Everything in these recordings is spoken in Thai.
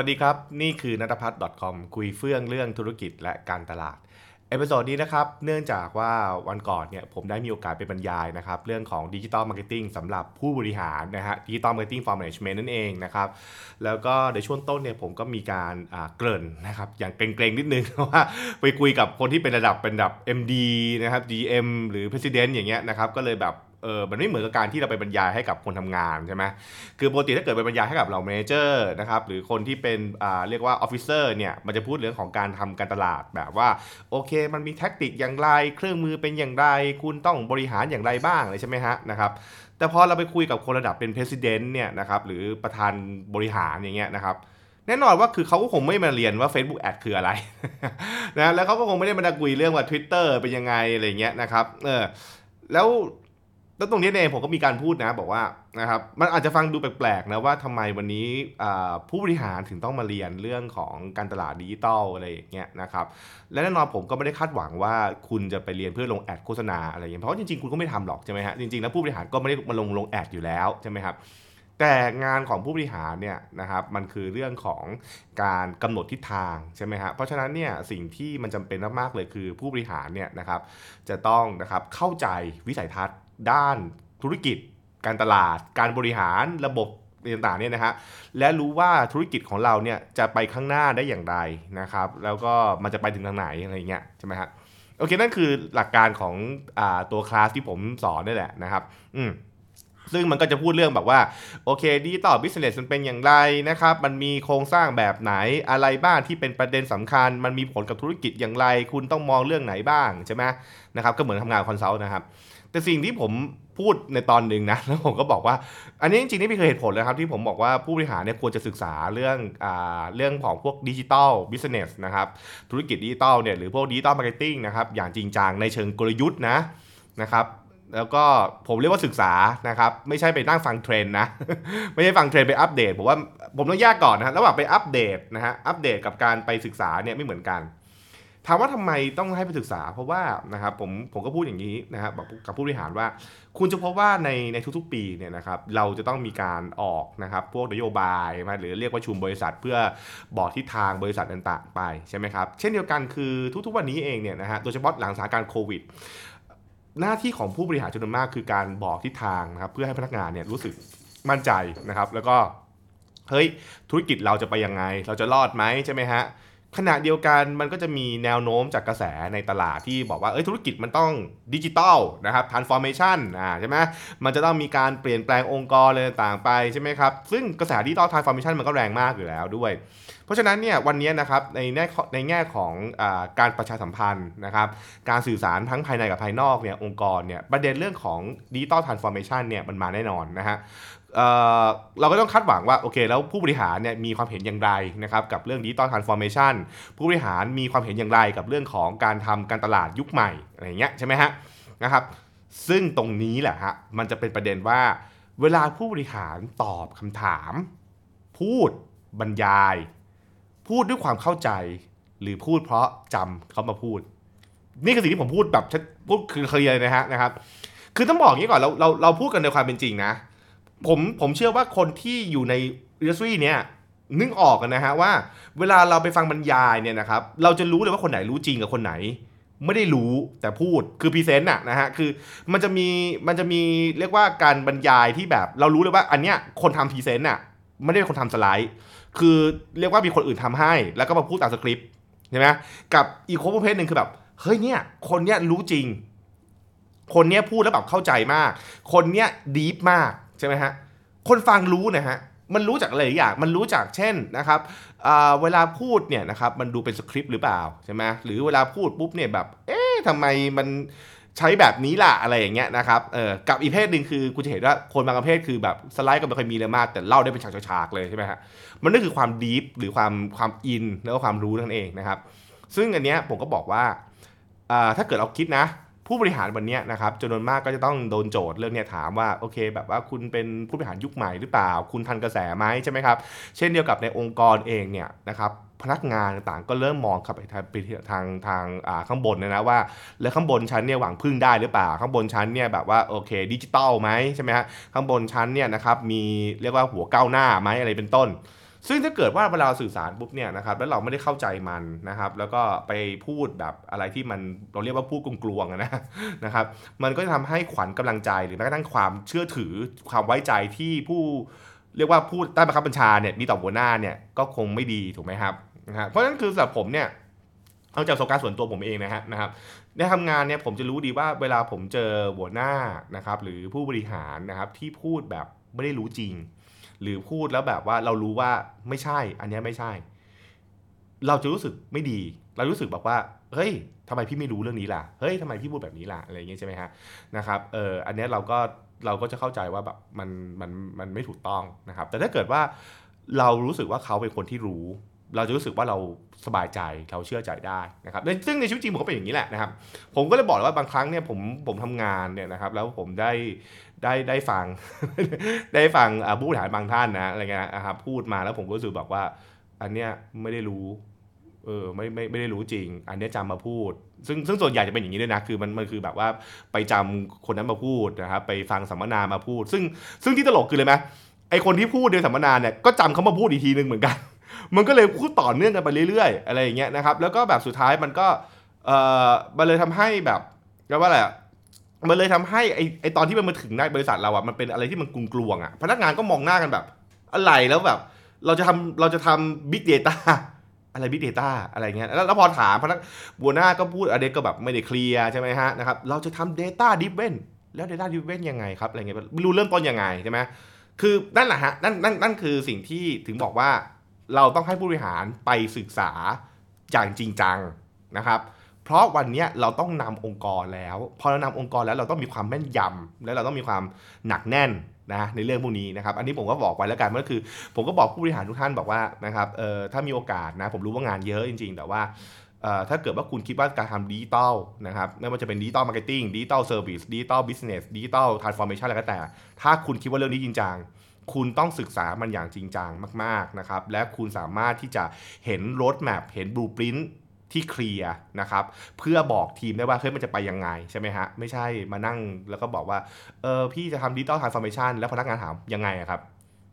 วัสดีครับ นี่คือนัทพัฒน์ .com คุยเฟื่องเรื่องธุรกิจและการตลาด episode นี้นะครับ เนื่องจากว่าวันก่อนเนี่ยผมได้มีโอกาสไปบรรยายนะครับ เรื่องของดิจิ t a ลมาร์เก็ตติ้งสำหรับผู้บริหารนะฮะดิจิ t a ลมาร์เก็ตติ้งฟอร์มแมネจเมนต์นั่นเองนะครับ แล้วก็ในช่วงต้นเนี่ยผมก็มีการเกริ่นนะครับ อย่างเกรงๆนิดนึงว่าไปคุยกับคนที่เป็นระดับเป็นระดับ MD นะครับ GM หรือ President อย่างเงี้ยนะครับก็เลยแบบ เออมันไม่เหมือนกับการที่เราไปบรรยายให้กับคนทำงานใช่ไหมคือปกติถ้าเกิดไปบรรยายให้กับ manager นะครับหรือคนที่เป็นอ่าเรียกว่า officer เนี่ยมันจะพูดเรื่องของการทำการตลาดแบบว่าโอเค มันมี tactic อย่างไร เครื่องมือเป็นอย่างไร คุณต้องบริหารอย่างไรบ้างเลยใช่ไหมฮะนะครับแต่พอเราไปคุยกับคนระดับเป็นประธานเนี่ยนะครับหรือประธานบริหารอย่างเงี้ยนะครับแน่นอนว่าคือเขาก็คงไม่มาเรียนว่า Facebook Ad คืออะไรนะแล้วเขาก็คงไม่ได้มาคุยเรื่องว่า Twitter เป็นยังไงอะไรเงี้ยนะครับเออแล้ว แล้วตรงนี้เองผมก็มีการพูดนะบอกว่านะครับมันอาจจะฟังดูแปลกๆนะว่าทำไมวันนี้ผู้บริหารถึงต้องมาเรียนเรื่องของการตลาดดิจิตอลอะไรอย่างเงี้ยนะครับและแน่นอนผมก็ไม่ได้คาดหวังว่าคุณจะไปเรียนเพื่อลงแอดโฆษณาอะไรอย่างเงี้ยเพราะจริงๆคุณก็ไม่ทำหรอกใช่ไหมฮะจริงๆแล้วผู้บริหารก็ไม่ได้มาลงลงแอดอยู่แล้วใช่ไหมครับแต่งานของผู้บริหารเนี่ยนะครับมันคือเรื่องของการกำหนดทิศทางใช่ไหมฮะเพราะฉะนั้นเนี่ยสิ่งที่มันจำเป็นมากๆเลยคือผู้บริหารเนี่ยนะครับจะต้องนะครับเข้าใจวิสัยทัศน์ ด้านธุรกิจ การตลาด การบริหารระบบต่างๆเนี่ยนะฮะและรู้ว่าธุรกิจของเราเนี่ยจะไปข้างหน้าได้อย่างไรนะครับแล้วก็มันจะไปถึงทางไหนอะไรเงี้ยใช่ไหมฮะโอเคนั่นคือหลักการของอตัวคลาสที่ผมสอนนี่แหละนะครับอืม ซึ่งมันก็จะพูดเรื่องแบบว่า โอเคดีต่อบิสเนสมันเป็นอย่างไรนะครับ มันมีโครงสร้างแบบไหนอะไรบ้างที่เป็นประเด็นสำคัญ มันมีผลกับธุรกิจอย่างไร คุณต้องมองเรื่องไหนบ้างใช่ไหมนะครับก็เหมือนทำงาน consult นะครับ แต่สิ่งที่ผมพูดในตอนหนึ่งนะแล้วผมก็บอกว่า อันนี้จริงๆนี่ไม่เคยเหตุผลเลยครับ ที่ผมบอกว่าผู้บริหารเนี่ยควรจะศึกษาเรื่องอ่าเรื่องของพวก digital business นะครับธุรกิจดิจิตอลเนี่ยหรือพวก digital marketing นะครับอย่างจริงจังในเชิงกลยุทธ์นะนะครับ แล้วก็ผมเรียกว่าศึกษานะครับ ไม่ใช่ไปนั่งฟัง train นะ ไม่ใช่ฟัง train ไปอัปเดตผมว่าผมต้องแยกก่อนนะระหว่างไปอัปเดตนะฮะอัปเดตกับการไปศึกษาเนี่ยไม่เหมือนกัน ถามว่าทำไมต้องให้ไปศึกษา เพราะว่านะครับผมผมก็พูดอย่างนี้นะครับกกับผู้บริหารว่า คุณจะพบว่าในในทุกๆปีเนี่ยนะครับเราจะต้องมีการออกนะครับพวกนโยบายมาหรือเรียกว่าชุมบริษัท เพื่อบอกทิศทางบริษัทต่างๆไปใช่ไหมครับเช่นเดียวกันคือทุกๆวันนี้เองเนี่ยนะฮะโดยเฉพาะหลังสถานการณ์โควิด หน้าที่ของผู้บริหารจำนวนมากคือการบอกทิศทางนะครับเพื่อให้พนักงานเนี่ยรู้สึกมั่นใจนะครับ แล้วก็เฮ้ยธุรกิจเราจะไปยังไง เราจะรอดไหมใช่ไหมฮะ ขณะเดียวกันมันก็จะมีแนวโน้มจากกระแสในตลาดที่บอกว่าเอ้ยธุรกิจมันต้องดิจิตอลนะครับ transformation อ่าใช่ไหมมันจะต้องมีการเปลี่ยนแปลงองค์กรอะไรต่างไปใช่ไหมครับ ซึ่งกระแส digital transformation มันก็แรงมากอยู่แล้วด้วย เพราะฉะนั้นเนี่ยวันนี้นะครับในแง่ในแง่ของการประชาสัมพันธ์นะครับการสื่อสารทั้งภายในกับภายนอกเนี่ยองค์กรเนี่ยประเด็นเรื่องของ digital transformation เนี่ยมันมาแน่นอนนะฮะ เราก็ต้องคาดหวังว่าโอเค แล้วผู้บริหารเนี่ยมีความเห็นอย่างไรนะครับกับเรื่อง digital transformation ผู้บริหารมีความเห็นอย่างไรกับเรื่องของการทำการตลาดยุคใหม่อะไรเงี้ยใช่ไหมฮะนะครับ ซึ่งตรงนี้แหละฮะมันจะเป็นประเด็นว่า เวลาผู้บริหารตอบคำถาม พูดบรรยาย พูดด้วยความเข้าใจ หรือพูดเพราะจำเขามาพูด นี่คือสิ่งที่ผมพูดแบบพูดคือเคลียร์นะฮะนะครับ คือต้องบอกอย่างนี้ก่อนเราเราเราพูดกันในความเป็นจริงนะ ผมผมเชื่อว่าคนที่อยู่ใน industry เนี่ยนึกออกกันนะฮะว่า เวลาเราไปฟังบรรยายเนี่ยนะครับเราจะรู้เลยว่าคนไหนรู้จริงกับคนไหน ไม่ได้รู้แต่พูดคือ present อะนะฮะคือมันจะมีมันจะมีเรียกว่าการบรรยายที่แบบ เรารู้เลยว่าอันเนี้ยคนทำ present อะไม่ได้เป็นคนทำสไลด์ คือเรียกว่ามีคนอื่นทำให้ แล้วก็มาพูดตามสคริปต์ใช่ไหมกับอีกโคประเภทหนึ่งคือแบบเฮ้ยเนี่ยคนเนี้ยรู้จริง คนเนี้ยพูดแล้วแบบเข้าใจมาก คนเนี้ยดีฟมาก ใช่ไหมฮะคนฟังรู้นะฮะมันรู้จากอะไรอย่าง มันรู้จากเช่นนะครับเวลาพูดเนี่ยนะครับมันดูเป็นสคริปต์หรือเปล่าใช่ไหมหรือเวลาพูดปุ๊บเนี่ยแบบ เอ๊ะทำไมมันใช้แบบนี้ล่ะอะไรอย่างเงี้ยนะครับ เออกับอีกเพศหนึ่งคือกูจะเห็นว่าคนบางประเภทคือแบบสไลด์ก็ไม่ค่อยมีเลยมาก แต่เล่าได้เป็นฉากๆเลยใช่ไหมฮะ มันนั่นคือความดีฟหรือความความอินแล้วก็ความรู้นั่นเองนะครับ ซึ่งอันเนี้ยผมก็บอกว่า ถ้าเกิดเราคิดนะ ผู้บริหารวันนี้นะครับจำนวนมากก็จะต้องโดนโจทย์เรื่องนี้ถามว่าโอเค แบบว่าคุณเป็นผู้บริหารยุคใหม่หรือเปล่า คุณทันกระแสไหมใช่ไหมครับ เช่นเดียวกับในองค์กรเองเนี่ยนะครับพนักงานต่างก็เริ่มมองขับไปทางไปทางทางข้างบนนะนะว่า แล้วข้างบนชั้นเนี่ยหวังพึ่งได้หรือเปล่า ข้างบนชั้นเนี่ยแบบว่าโอเคดิจิตอลไหมใช่ไหมฮะข้างบนชั้นเนี่ยนะครับมีเรียกว่าหัวก้าวหน้าไหมอะไรเป็นต้น ซึ่งถ้าเกิดว่าเวลาสื่อสารปุ๊บเนี่ยนะครับแล้วเราไม่ได้เข้าใจมันนะครับ แล้วก็ไปพูดแบบอะไรที่มันเราเรียกว่าพูดกลวงๆนะนะครับ มันก็จะทำให้ขวัญกำลังใจหรือแม้กระทั่งความเชื่อถือความไว้ใจที่ผู้เรียกว่าผู้ใต้บังคับบัญชาเนี่ยมีต่อหัวหน้าเนี่ยก็คงไม่ดีถูกไหมครับนะฮะเพราะฉะนั้นคือสำหรับผมเนี่ยเอาจากประสบการณ์ส่วนตัวผมเองนะฮะนะครับในทำงานเนี่ยผมจะรู้ดีว่าเวลาผมเจอหัวหน้านะครับหรือผู้บริหารนะครับที่พูดแบบไม่ได้รู้จริง หรือพูดแล้วแบบว่าเรารู้ว่าไม่ใช่ อันนี้ไม่ใช่ เราจะรู้สึกไม่ดี เรารู้สึกแบบว่า เฮ้ยทำไมพี่ไม่รู้เรื่องนี้ล่ะ เฮ้ยทำไมพี่พูดแบบนี้ล่ะ อะไรอย่างเงี้ยใช่ไหมฮะ นะครับ เอออันนี้เราก็เราก็จะเข้าใจว่าแบบมันมันมันไม่ถูกต้องนะครับ แต่ถ้าเกิดว่าเรารู้สึกว่าเขาเป็นคนที่รู้ เราจะรู้สึกว่าเราสบายใจเราเชื่อใจได้นะครับซึ่งในชีวิตจริงผมก็เป็นอย่างนี้แหละนะครับ ผมก็เลยบอกเลยว่าบางครั้งเนี่ยผมผมทำงานเนี่ยนะครับ แล้วผมได้ได้ได้ฟัง ได้ฟังผู้บริหารบางท่านนะอะไรเงี้ยนะครับพูดมาแล้วผมก็รู้สึกแบบว่า อันเนี้ยไม่ได้รู้เออไม่ไม่ไม่ได้รู้จริง อันเนี้ยจำมาพูด ซึ่งซึ่งส่วนใหญ่จะเป็นอย่างนี้ด้วยนะคือมันมันคือแบบว่าไปจำคนนั้นมาพูดนะครับไปฟังสัมมนามาพูด ซึ่งซึ่งที่ตลกคือเลยไหมไอคนที่พูดในสัมมนาเนี่ยก็จำเขามาพูดอีกทีหนึ่งเหมือนกัน มันก็เลยพูดต่อเนื่องกันไปเรื่อยๆ อะไรอย่างเงี้ยนะครับ แล้วก็แบบสุดท้ายมันก็เออมันเลยทำให้แบบเรียกว่าอะไรมันเลยทำให้ไอไอตอนที่มันมาถึงในบริษัทเราอะมันเป็นอะไรที่มันกลุงกลวงอะพนักงานก็มองหน้ากันแบบ อะไรแล้วแบบ เราจะทำเราจะทำ big data อะไร big data อะไรเงี้ยแล้วพอถามพนักบัวหน้าก็พูดอเด็กก็แบบไม่ได้เคลียร์ใช่ไหมฮะนะครับเราจะทำ data driven แล้ว data driven ยังไงครับอะไรเงี้ยไม่รู้เริ่มต้นยังไงใช่ไหมคือนั่นแหละฮะนั่นนั่นนั่นคือสิ่งที่ถึงบอกว่า เราต้องให้ผู้บริหารไปศึกษาอย่างจริงจังนะครับเพราะวันนี้เราต้องนำองค์กรแล้ว พอเรานำองค์กรแล้วเราต้องมีความแม่นยำและเราต้องมีความหนักแน่นนะในเรื่องพวกนี้นะครับ อันนี้ผมก็บอกไว้แล้วกันก็คือ ผมก็บอกผู้บริหารทุกท่านบอกว่านะครับเอ่อถ้ามีโอกาสนะผมรู้ว่างานเยอะจริง ๆ แต่ว่าเอ่อถ้าเกิดว่าคุณคิดว่าการทำดิจิตอลนะครับไม่ว่าจะเป็น digital marketing digital service digital business digital transformation อะไรก็แต่ ถ้าคุณคิดว่าเรื่องนี้จริงจัง คุณต้องศึกษามันอย่างจริงจังมากๆนะครับ และคุณสามารถที่จะเห็น roadmap เห็น blueprint ที่เคลียร์นะครับ เพื่อบอกทีมได้ว่าเฮ้ยมันจะไปยังไงใช่ไหมฮะ ไม่ใช่มานั่งแล้วก็บอกว่าเออพี่จะทำ digital transformation แล้วพนักงานถามยังไงอะครับ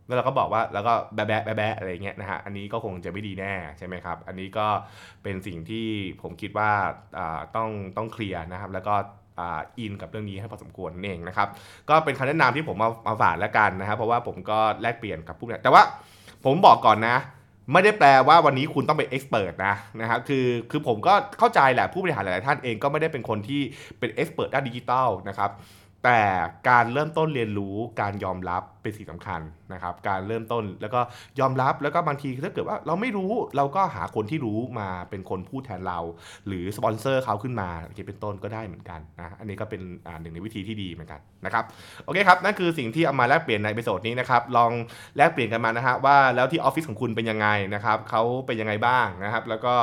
แล้วเราก็บอกว่าแล้วก็แบะแบะแบะแบะอะไรเงี้ยนะฮะอันนี้ก็คงจะไม่ดีแน่ใช่ไหมครับ อันนี้ก็เป็นสิ่งที่ผมคิดว่าต้องต้องเคลียร์นะครับ แล้วก็ อินกับเรื่องนี้ให้พอสมควรนั่นเองนะครับ ก็เป็นคำแนะนำที่ผมมามาฝากแล้วกันนะครับ เพราะว่าผมก็แลกเปลี่ยนกับผู้เนี่ยแต่ว่าผมบอกก่อนนะ ไม่ได้แปลว่าวันนี้คุณต้องเป็น expert นะนะครับคือคือผมก็เข้าใจแหละผู้บริหารหลาย ๆ ท่านเองก็ไม่ได้เป็นคนที่เป็น expert ด้านดิจิตอลนะครับ แต่การเริ่มต้นเรียนรู้การยอมรับเป็นสิ่งสำคัญนะครับ การเริ่มต้นแล้วก็ยอมรับแล้วก็บางทีถ้าเกิดว่าเราไม่รู้เราก็หาคนที่รู้มาเป็นคนพูดแทนเรา หรือสปอนเซอร์เขาขึ้นมาเป็นต้นก็ได้เหมือนกันนะอันนี้ก็เป็นหนึ่งในวิธีที่ดีเหมือนกันนะครับโอเคครับนั่นคือสิ่งที่เอามาแลกเปลี่ยนใน episode นี้นะครับลองแลกเปลี่ยนกันมานะฮะว่าแล้วที่ออฟฟิศของคุณเป็นยังไงนะครับเขาเป็นยังไงบ้างนะครับ แล้วก็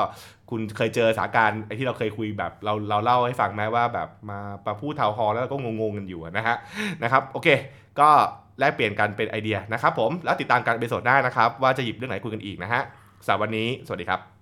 คุณเคยเจอสถานการณ์ไอ้ที่เราเคยคุยแบบเราเราเล่าให้ฟังไหมว่าแบบมาประพูดเทาฮอแล้วก็งงๆกันอยู่นะฮะนะครับโอเค ก็แลกเปลี่ยนกันเป็นไอเดียนะครับผมแล้วติดตามการ episode หน้านะครับ ว่าจะหยิบเรื่องไหนคุยกันอีกนะฮะสำหรับวันนี้สวัสดีครับ